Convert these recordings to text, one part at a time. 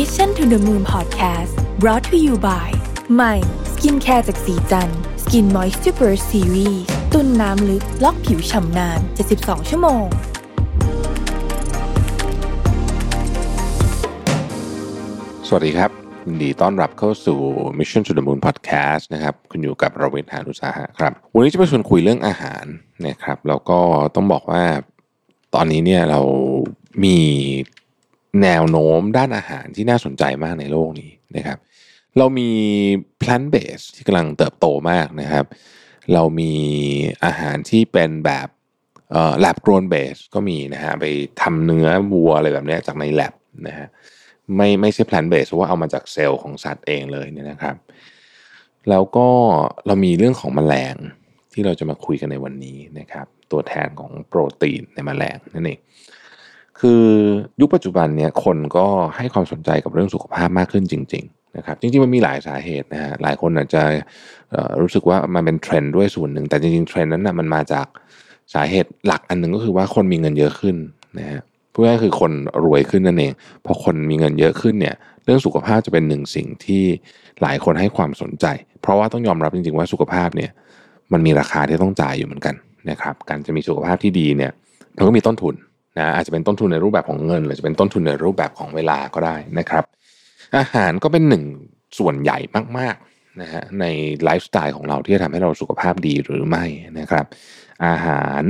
Mission to the Moon Podcast brought to you by ใหม่ skincare จากศรีจันทร์ Skin Moisture Super Series ตุนน้ำลึก ล็อกผิวฉ่ำนาน 72 ชั่วโมง สวัสดีครับยินดีต้อนรับเข้าสู่ Mission to the Moon Podcast นะครับ คุณอยู่กับเรารวิศ หาญอุตสาหะครับ วันนี้จะมาชวนคุยเรื่องอาหารนะครับ แล้วก็ต้องบอกว่าตอนนี้เนี่ยเรามี แนวโน้มด้านอาหารที่น่าสนใจมากในโลกนี้นะครับ เรามี plant based ที่กำลังเติบโตมากนะครับ เรามีอาหารที่เป็นแบบเอ่อ lab grown base ก็มีนะฮะไปทำเนื้อวัวอะไรแบบนี้จากใน lab นะฮะไม่ไม่ใช่ plant based เพราะว่าเอามาจากเซลล์ของสัตว์เองเลยเนี่ยนะครับ แล้วก็เรามีเรื่องของแมลงที่เราจะมาคุยกันในวันนี้นะครับ ตัวแทนของโปรตีนในแมลงนั่นเอง คือยุคปัจจุบันเนี่ยคนก็ให้ความสนใจกับเรื่องสุขภาพมากขึ้นจริง ๆ นะครับ จริงๆมันมีหลายสาเหตุนะฮะหลายคนอาจจะรู้สึกว่ามันเป็นเทรนด์ด้วยส่วนหนึ่ง แต่จริงๆเทรนด์นั้นนะมันมาจากสาเหตุหลักอันหนึ่งก็คือว่าคนมีเงินเยอะขึ้นนะฮะพูดง่ายๆคือคนรวยขึ้นนั่นเองพอคนมีเงินเยอะขึ้นเนี่ย เรื่องสุขภาพจะเป็นหนึ่งสิ่งที่หลายคนให้ความสนใจ เพราะว่าต้องยอมรับจริงๆว่าสุขภาพเนี่ย มันมีราคาที่ต้องจ่ายอยู่เหมือนกันนะครับ การจะมีสุขภาพที่ดีเนี่ยมันก็มีต้นทุน นะอาจจะเป็นต้นทุนในรูปแบบของเงิน หรือจะเป็นต้นทุนในรูปแบบของเวลาก็ได้นะครับ อาหารก็เป็นหนึ่งส่วนใหญ่มากๆนะฮะในไลฟ์สไตล์ของเราที่จะทำให้เราสุขภาพดีหรือไม่นะครับ อาหาร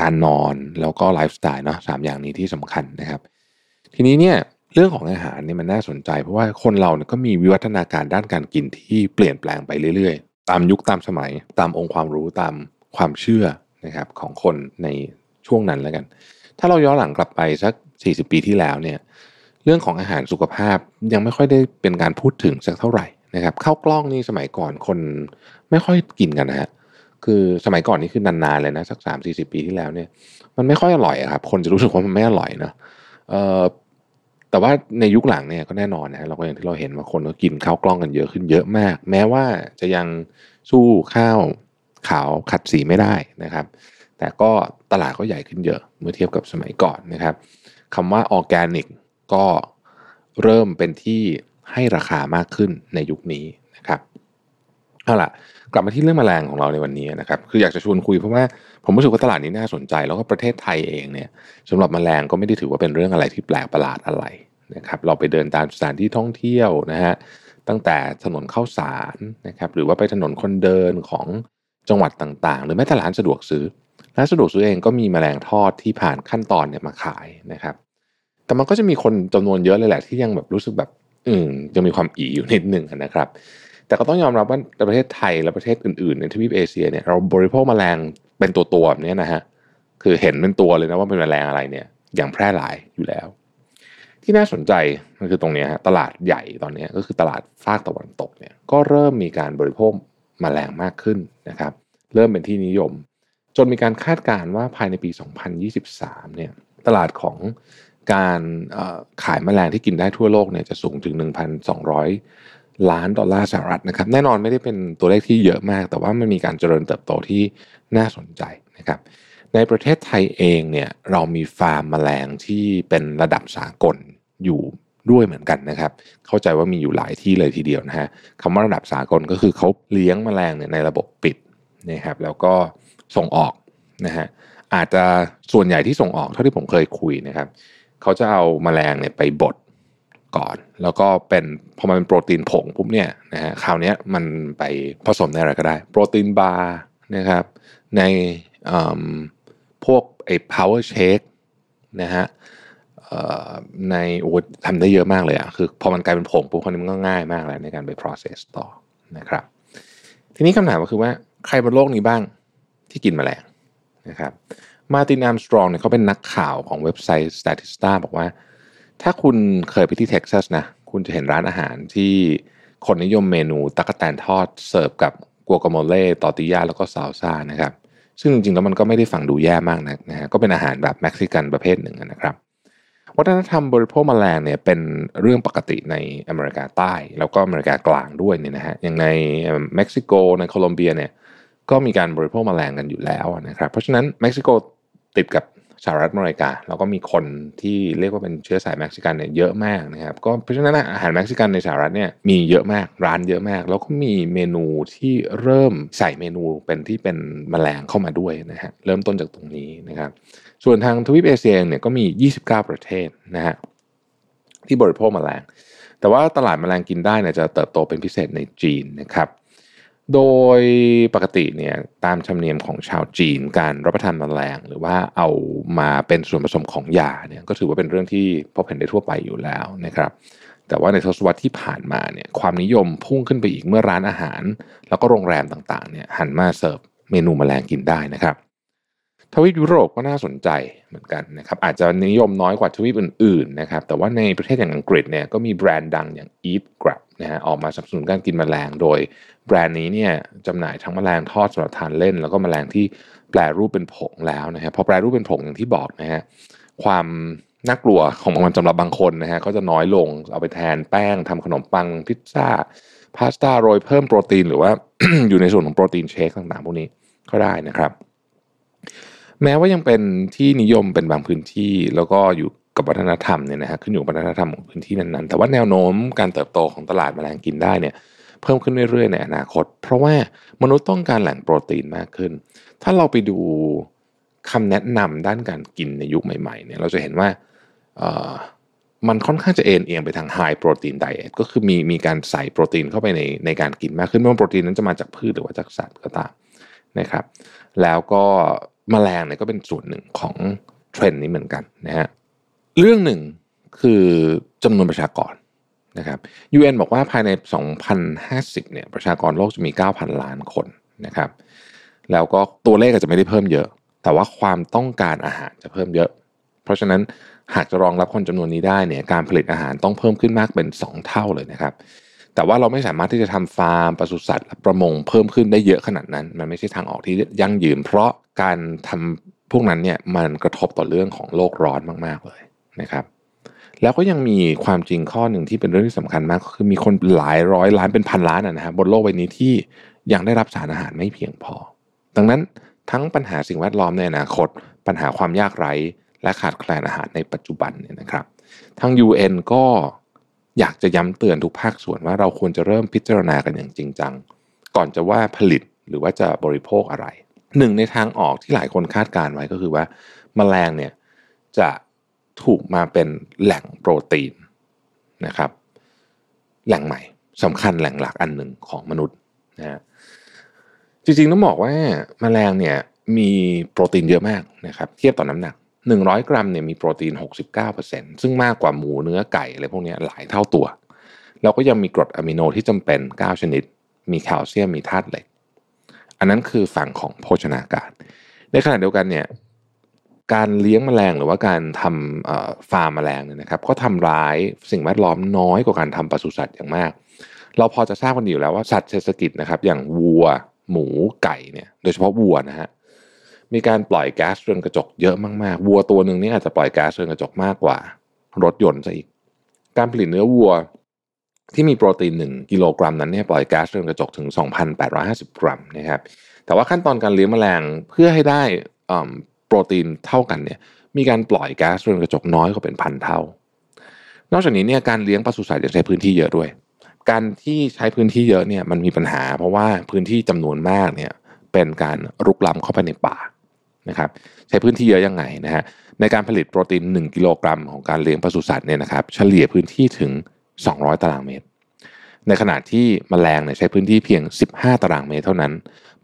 การนอนแล้วก็ไลฟ์สไตล์เนาะสามอย่างนี้ที่สำคัญนะครับ ทีนี้เนี่ยเรื่องของอาหารเนี่ยมันน่าสนใจ เพราะว่าคนเราเนี่ยก็มีวิวัฒนาการด้านการกินที่เปลี่ยนแปลงไปเรื่อยๆ ตามยุคตามสมัย ตามองค์ความรู้ตามความเชื่อนะครับของคนใน ช่วงนั้นแล้วกัน ถ้าเราย้อนหลังกลับไปสัก 40 ปีที่แล้วเนี่ยเรื่องของอาหารสุขภาพยังไม่ค่อยได้เป็นการพูดถึงสักเท่าไหร่นะครับข้าวกล้องนี่สมัยก่อนคนไม่ค่อยกินกันนะฮะคือสมัยก่อนนี่คือนานๆเลยนะสักสามสี่สิบปีที่แล้วเนี่ย มันไม่ค่อยอร่อยครับ คนจะรู้สึกว่ามันไม่อร่อยเนาะเอ่อแต่ว่าในยุคหลังเนี่ยก็แน่นอนนะฮะเราก็อย่างที่เราเห็นว่าคนก็กินข้าวกล้องกันเยอะขึ้นเยอะมาก แม้ว่าจะยังสู้ข้าวขาวขัดสีไม่ได้นะครับ แต่ก็ตลาดก็ใหญ่ขึ้นเยอะเมื่อเทียบกับสมัยก่อนนะครับคำว่าออร์แกนิกก็เริ่มเป็นที่ให้ราคามากขึ้นในยุคนี้นะครับเอาล่ะกลับมาที่เรื่องแมลงของเราในวันนี้นะครับ คืออยากจะชวนคุยเพราะว่าผมรู้สึกว่าตลาดนี้น่าสนใจ แล้วก็ประเทศไทยเองเนี่ยสำหรับแมลงก็ไม่ได้ถือว่าเป็นเรื่องอะไรที่แปลกประหลาดอะไรนะครับ เราไปเดินตามสถานที่ท่องเที่ยวนะฮะตั้งแต่ถนนเข้าสารนะครับ หรือว่าไปถนนคนเดินของจังหวัดต่างๆ หรือแม้แต่ร้านสะดวกซื้อ ร้านสะดวกซื้อเองก็มีแมลงทอดที่ผ่านขั้นตอนเนี่ยมาขายนะครับ แต่มันก็จะมีคนจำนวนเยอะเลยแหละที่ยังแบบรู้สึกแบบอืมยังมีความอีอยู่นิดหนึ่งนะครับ แต่ก็ต้องยอมรับว่าในประเทศไทยและประเทศอื่นๆในทวีปเอเชียเนี่ยเราบริโภคแมลงเป็นตัวๆแบบนี้นะฮะคือเห็นเป็นตัวเลยนะว่าเป็นแมลงอะไรเนี่ย อย่างแพร่หลายอยู่แล้ว ที่น่าสนใจมันคือตรงนี้ฮะตลาดใหญ่ตอนนี้ก็คือตลาดภาคตะวันตกเนี่ยก็เริ่มมีการบริโภคแมลงมากขึ้นนะครับ เริ่มเป็นที่นิยม จนมีการคาดการณ์ว่าภายในปี 2023 เนี่ยตลาดของการขายแมลงที่กินได้ทั่วโลกเนี่ยจะสูงถึง 1,200 ล้านดอลลาร์สหรัฐนะครับ แน่นอนไม่ได้เป็นตัวเลขที่เยอะมาก แต่ว่ามันมีการเจริญเติบโตที่น่าสนใจนะครับ ในประเทศไทยเองเนี่ยเรามีฟาร์มแมลงที่เป็นระดับสากลอยู่ด้วยเหมือนกันนะครับ เข้าใจว่ามีอยู่หลายที่เลยทีเดียวนะฮะคำว่าระดับสากลก็คือเขาเลี้ยงแมลงเนี่ยในระบบปิดนะครับ แล้วก็ ส่งออกนะฮะอาจจะส่วนใหญ่ที่ส่งออกเท่าที่ผมเคยคุยนะครับเขาจะเอาแมลงเนี่ยไปบดก่อน แล้วก็เป็นพอมันเป็นโปรตีนผงปุ๊บเนี่ยนะฮะคราวนี้มันไปผสมในอะไรก็ได้ โปรตีนบาร์นะครับในพวกไอ้ power shake นะฮะในโอ้ทำได้เยอะมากเลยอะคือพอมันกลายเป็นผงปุ๊บคราวนี้มันก็ง่ายมากแล้วในการไป process ต่อนะครับ ทีนี้คำถามก็คือว่าใครบนโลกนี้บ้าง ที่กินมแมลงนะครับมาตินอัมสตรองเนี่ยเขาเป็นนักข่าวของเว็บไซต์ Statista บอกว่า ถ้าคุณเคยไปที่เท็กซัสนะคุณจะเห็นร้านอาหารที่คนนิยมเมนูตักแตนทอดเสิร์ฟกับกัวกาโมเล่ตอติยาแล้วก็ซาลซ่านะครับซึ่งจริงๆแล้วมันก็ไม่ได้ฟังดูแย่มากนักนะฮะก็เป็นอาหารแบบเม็กซิกันประเภทหนึ่งนะครับ วัฒนธรรมบริโภคแมลงเนี่ยเป็นเรื่องปกติในอเมริกาใต้ แล้วก็อเมริกากลางด้วยเนี่ยนะฮะอย่างในเม็กซิโกในโคลอมเบียเนี่ย ก็มีการบริโภคแมลงกันอยู่แล้วนะครับ เพราะฉะนั้นเม็กซิโกติดกับสหรัฐอเมริกาแล้วก็มีคนที่เรียกว่าเป็นเชื้อสายเม็กซิกันเนี่ยเยอะมากนะครับก็เพราะฉะนั้นอาหารเม็กซิกันในสหรัฐเนี่ยมีเยอะมากร้านเยอะมาก แล้วก็มีเมนูที่เริ่มใส่เมนูเป็นที่เป็นแมลงเข้ามาด้วยนะฮะเริ่มต้นจากตรงนี้นะครับ ส่วนทางทวีปเอเชียเนี่ยก็มี 29 ประเทศนะฮะที่บริโภคแมลง แต่ว่าตลาดแมลงกินได้เนี่ยจะเติบโตเป็นพิเศษในจีนนะครับ โดยปกติเนี่ยตามธรรมเนียมของชาวจีนการรับประทานมแมลง หรือว่าเอามาเป็นส่วนผสมของยาเนี่ยก็ถือว่าเป็นเรื่องที่พบเห็นได้ทั่วไปอยู่แล้วนะครับ แต่ว่าในทศวรรษที่ผ่านมาเนี่ยความนิยมพุ่งขึ้นไปอีกเมื่อร้านอาหาร แล้วก็โรงแรมต่างๆเนี่ยหันมาเสิร์ฟเมนูมแมลงกินได้นะครับ ทวีปยุโรปก็น่าสนใจเหมือนกันนะครับอาจจะนิยมน้อยกว่าทวีปอื่นๆนะครับแต่ว่าในประเทศอย่างอังกฤษเนี่ยก็มีแบรนด์ดังอย่าง Eat Grab นะฮะออกมาสนับสนุนการกินแมลง โดยแบรนด์นี้เนี่ยจำหน่ายทั้งแมลงทอดสำหรับทานเล่น แล้วก็แมลงที่แปลรูปเป็นผงแล้วนะฮะพอแปลรูปเป็นผงอย่างที่บอกนะฮะความน่ากลัวของมันสำหรับบางคนนะฮะก็จะน้อยลงเอาไปแทนแป้งทำขนมปังพิซซ่าพาสต้าโรยเพิ่มโปรตีนหรือว่าอยู่ในส่วนของโปรตีนเชคต่างๆพวกนี้ก็ได้นะครับ แม้ว่ายังเป็นที่นิยมเป็นบางพื้นที่ แล้วก็อยู่กับวัฒนธรรมเนี่ยนะฮะขึ้นอยู่กับวัฒนธรรมของพื้นที่นั้นๆ แต่ว่าแนวโน้มการเติบโตของตลาดแมลงกินได้เนี่ยเพิ่มขึ้นเรื่อยๆในอนาคต เพราะว่ามนุษย์ต้องการแหล่งโปรตีนมากขึ้น ถ้าเราไปดูคำแนะนำด้านการกินในยุคใหม่ๆเนี่ยเราจะเห็นว่ามันค่อนข้างจะเอ็นเอียงไปทางไฮโปรตีนไดเอทก็คือมีมีการใส่โปรตีนเข้าไปในในการกินมากขึ้นไม่ว่าโปรตีนนั้นจะมาจากพืชหรือว่าจากสัตว์ก็ตามนะครับ แล้วก็ มแมลงเนี่ยก็เป็นส่วนหนึ่งของเทรนด์นี้เหมือนกันนะฮะเรื่องหนึ่งคือจำนวนประชากรนะครับ UN บอกว่าภายใน 2050 เนี่ยประชากรโลกจะมี 9,000 ล้านคนนะครับ แล้วก็ตัวเลขอาจจะไม่ได้เพิ่มเยอะ แต่ว่าความต้องการอาหารจะเพิ่มเยอะ เพราะฉะนั้นหากจะรองรับคนจำนวนนี้ได้เนี่ยการผลิตอาหารต้องเพิ่มขึ้นมากเป็น 2 เท่าเลยนะครับ แต่ว่าเราไม่สามารถที่จะทำฟาร์มปศุสัตว์ประมงเพิ่มขึ้นได้เยอะขนาดนั้น มันไม่ใช่ทางออกที่ยั่งยืน เพราะการทำพวกนั้นเนี่ยมันกระทบต่อเรื่องของโลกร้อนมากๆเลยนะครับ แล้วก็ยังมีความจริงข้อหนึ่งที่เป็นเรื่องที่สำคัญมากก็คือมีคนหลายร้อยล้านเป็นพันล้านนะฮะบนโลกใบนี้ที่ยังได้รับสารอาหารไม่เพียงพอ ดังนั้นทั้งปัญหาสิ่งแวดล้อมในอนาคต ปัญหาความยากไร้ และขาดแคลนอาหารในปัจจุบันเนี่ยนะครับ ทาง UN ก็ อยากจะย้ำเตือนทุกภาคส่วนว่าเราควรจะเริ่มพิจารณากันอย่างจริงจัง ก่อนจะว่าผลิตหรือว่าจะบริโภคอะไร หนึ่งในทางออกที่หลายคนคาดการไว้ก็คือว่าแมลงเนี่ยจะถูกมาเป็นแหล่งโปรตีนนะครับ แหล่งใหม่สำคัญแหล่งหลักอันหนึ่งของมนุษย์นะฮะจริงๆต้องบอกว่าแมลงเนี่ยมีโปรตีนเยอะมากนะครับ เทียบต่อน้ำหนัก 100 กรัมเนี่ยมีโปรตีน 69%ซึ่งมากกว่าหมูเนื้อไก่อะไรพวกนี้หลายเท่าตัว แล้วก็ยังมีกรดอะมิโนที่จำเป็น 9 ชนิด มีแคลเซียมมีธาตุเหล็ก อันนั้นคือฝั่งของโภชนาการ ในขณะเดียวกันเนี่ยการเลี้ยงแมลงหรือว่าการทำฟาร์มแมลงเนี่ยนะครับก็ทำร้ายสิ่งแวดล้อมน้อยกว่าการทำปศุสัตว์อย่างมาก เราพอจะทราบกันอยู่แล้วว่าสัตว์เศรษฐกิจนะครับ อย่างวัว หมูไก่เนี่ย โดยเฉพาะวัวนะฮะ มีการปล่อยแก๊สเรือนกระจกเยอะมากๆ วัวตัวหนึ่งนี่อาจจะปล่อยแก๊สเรือนกระจกมากกว่า รถยนต์ซะอีก การผลิตเนื้อวัวที่มีโปรตีน 1 กิโลกรัมนั้นเนี่ยปล่อยแก๊สเรือนกระจกถึง 2,850 กรัมนะครับ แต่ว่าขั้นตอนการเลี้ยงแมลงเพื่อให้ได้โปรตีนเท่ากันเนี่ยมีการปล่อยก๊าซเรือนกระจกน้อยกว่าเป็นพันเท่า นอกจากนี้เนี่ยการเลี้ยงปศุสัตว์จะใช้พื้นที่เยอะด้วย การที่ใช้พื้นที่เยอะเนี่ยมันมีปัญหา เพราะว่าพื้นที่จำนวนมากเนี่ยเป็นการรุกล้ำเข้าไปในป่า นะครับใช้พื้นที่เยอะยังไงนะฮะในการผลิตโปรตีน 1 กิโลกรัมของการเลี้ยงปศุสัตว์เนี่ยนะครับเฉลี่ยพื้นที่ถึง 200 ตารางเมตร ในขณะที่มแมลงเนี่ยใช้พื้นที่เพียง 15 ตารางเมตรเท่านั้น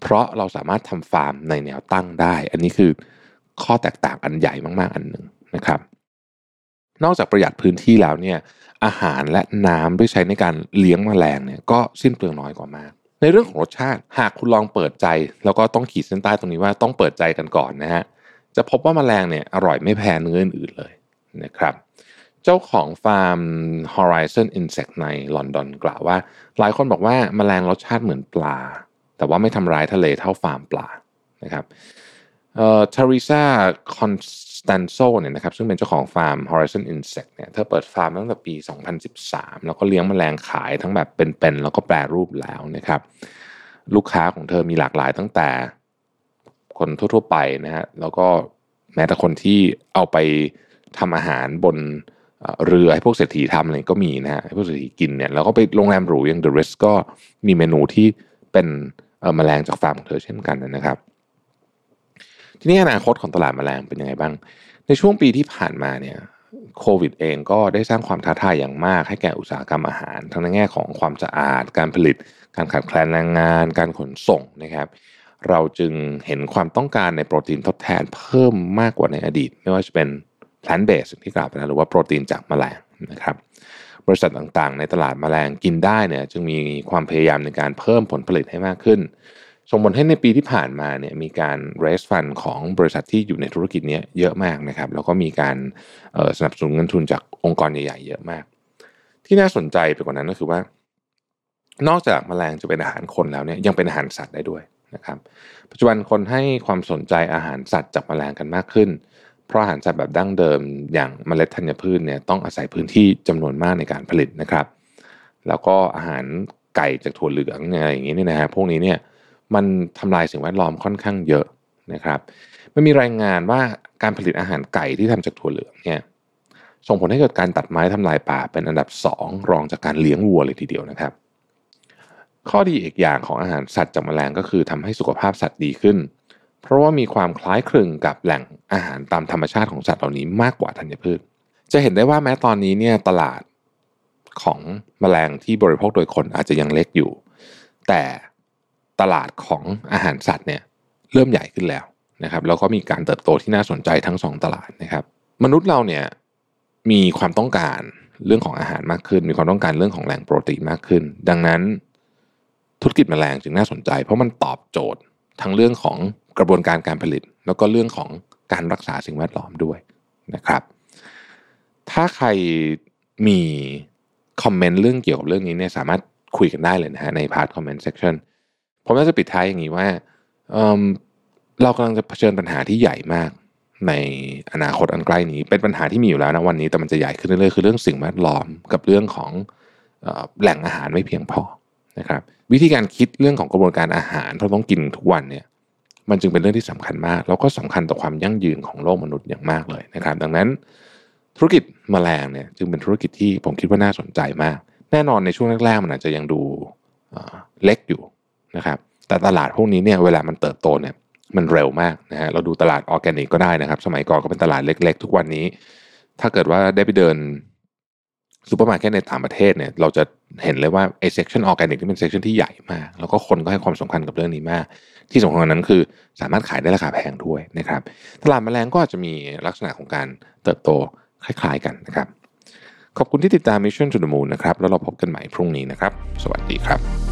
เพราะเราสามารถทำฟาร์มในแนวตั้งได้ อันนี้คือข้อแตกต่างอันใหญ่มากๆอันหนึ่งนะครับ นอกจากประหยัดพื้นที่แล้วเนี่ยอาหารและน้ำที่ใช้ในการเลี้ยงมแมลงเนี่ยก็สิ้นเปลืองน้อยกว่ามาก ในเรื่องของรสชาติหากคุณลองเปิดใจ แล้วก็ต้องขีดเส้นใต้ตรงนี้ว่าต้องเปิดใจกันก่อนนะฮะจะพบว่ามาแมลงเนี่ยอร่อยไม่แพ้เนื้ออื่นเลยนะครับเจ้าของฟาร์ม Horizon Insect ในลอนดอนกล่าวว่า หลายคนบอกว่ามาแมลงรสชาติเหมือนปลา แต่ว่าไม่ทำร้ายทะเลเท่าฟาร์มปลานะครับ เอ่อทิเซียนาดิคอสแตนโซเนี่ยนะครับซึ่งเป็นเจ้าของฟาร์ม Horizon Insect เนี่ยเธอเปิดฟาร์มตั้งแต่ปี 2013 แล้วก็เลี้ยงแมลงขายทั้งแบบเป็นๆแล้วก็แปรรูปแล้วนะครับ ลูกค้าของเธอมีหลากหลายตั้งแต่คนทั่วๆไปนะฮะแล้วก็แม้แต่คนที่เอาไปทำอาหารบนเรือให้พวกเศรษฐีทำอะไรก็มีนะฮะให้พวกเศรษฐีกินเนี่ยแล้วก็ไปโรงแรมหรูอย่าง The Rest ก็มีเมนูที่เป็นแมลงจากฟาร์มของเธอเช่นกันนะครับ ทีนี้อนาคตของตลาดแมลงเป็นยังไงบ้าง ในช่วงปีที่ผ่านมาเนี่ยโควิดเองก็ได้สร้างความท้าทายอย่างมากให้แก่อุตสาหกรรมอาหาร ทั้งในแง่ของความสะอาด การผลิต การขาดแคลนแรงงาน การขนส่งนะครับ เราจึงเห็นความต้องการในโปรตีนทดแทนเพิ่มมากกว่าในอดีต ไม่ว่าจะเป็น plant based ที่กล่าวไปนะหรือว่าโปรตีนจากแมลงนะครับ บริษัทต่างๆ ในตลาดแมลงกินได้เนี่ยจึงมีความพยายามในการเพิ่มผลผลิตให้มากขึ้น ส่งผลให้ในปีที่ผ่านมาเนี่ยมีการ raise fund ของบริษัทที่อยู่ในธุรกิจนี้เยอะมากนะครับ แล้วก็มีการสนับสนุนเงินทุนจากองค์กรใหญ่ๆเยอะมาก ที่น่าสนใจไปกว่านั้นก็คือว่า นอกจากแมลงจะเป็นอาหารคนแล้วเนี่ยยังเป็นอาหารสัตว์ได้ด้วยนะครับ ปัจจุบันคนให้ความสนใจอาหารสัตว์จากแมลงกันมากขึ้น เพราะอาหารสัตว์แบบดั้งเดิม อย่างเมล็ดธัญพืชเนี่ยต้องอาศัยพื้นที่จำนวนมากในการผลิตนะครับ แล้วก็อาหารไก่จากถั่วเหลืองอะไรอย่างนี้นี่นะฮะพวกนี้เนี่ย มันทำลายสิ่งแวดล้อมค่อนข้างเยอะนะครับมันมีรายงานว่าการผลิตอาหารไก่ที่ทำจากถั่วเหลืองเนี่ยส่งผลให้เกิดการตัดไม้ทำลายป่าเป็นอันดับ 2 รองจากการเลี้ยงวัวเลยทีเดียวนะครับ ข้อดีอีกอย่างของอาหารสัตว์จากแมลงก็คือทำให้สุขภาพสัตว์ดีขึ้น เพราะว่ามีความคล้ายคลึงกับแหล่งอาหารตามธรรมชาติของสัตว์เหล่านี้มากกว่าธัญพืช จะเห็นได้ว่าแม้ตอนนี้เนี่ยตลาดของแมลงที่บริโภคโดยคนอาจจะยังเล็กอยู่ แต่ ตลาดของอาหารสัตว์เนี่ยเริ่มใหญ่ขึ้นแล้วนะครับแล้วก็มีการเติบโตที่น่าสนใจทั้งสองตลาดนะครับมนุษย์เราเนี่ยมีความต้องการเรื่องของอาหารมากขึ้น มีความต้องการเรื่องของแหล่งโปรตีนมากขึ้น ดังนั้นธุรกิจแมลงจึงน่าสนใจ เพราะมันตอบโจทย์ทั้งเรื่องของกระบวนการการผลิต แล้วก็เรื่องของการรักษาสิ่งแวดล้อมด้วยนะครับ ถ้าใครมีคอมเมนต์เรื่องเกี่ยวกับเรื่องนี้เนี่ยสามารถคุยกันได้เลยนะฮะใน part comment section ผมจะปิดท้ายอย่างนี้ว่าเเรากำลังจะเผชิญปัญหาที่ใหญ่มาก ในอนาคตอันใกล้นี้ เป็นปัญหาที่มีอยู่แล้วนะวันนี้แต่มันจะใหญ่ขึ้นเรื่อยๆคือเรื่องสิ่งแวดล้อมกับเรื่องของแหล่งอาหารไม่เพียงพอนะครับวิธีการคิดเรื่องของกระบวนการอาหารเราต้องกินทุกวันเนี่ยมันจึงเป็นเรื่องที่สำคัญมาก แล้วก็สำคัญต่อความยั่งยืนของโลกมนุษย์อย่างมากเลยนะครับ ดังนั้นธุรกิจมแมลงเนี่ยจึงเป็นธุรกิจที่ผมคิดว่าน่าสนใจมาก แน่นอนในช่วงแรกๆมันอาจจะยังดูเล็กอยู่ นะครับแต่ตลาดพวกนี้เนี่ยเวลามันเติบโตเนี่ยมันเร็วมากนะฮะเราดูตลาดออร์แกนิกก็ได้นะครับ สมัยก่อนก็เป็นตลาดเล็ก ๆ ทุกวันนี้ ถ้าเกิดว่าได้ไปเดินซูเปอร์มาร์เก็ตในต่างประเทศเนี่ยเราจะเห็นเลยว่าไอ้ section ออร์แกนิกนี่เป็น section ที่ใหญ่มาก แล้วก็คนก็ให้ความสำคัญกับเรื่องนี้มาก ที่สำคัญนั้นคือสามารถขายได้ราคาแพงด้วยนะครับ ตลาดแมลงก็อาจจะมีลักษณะของการเติบโตคล้าย ๆกันนะครับ ขอบคุณที่ติดตาม Mission to the Moon นะครับ แล้วเราพบกันใหม่พรุ่งนี้นะครับ สวัสดีครับ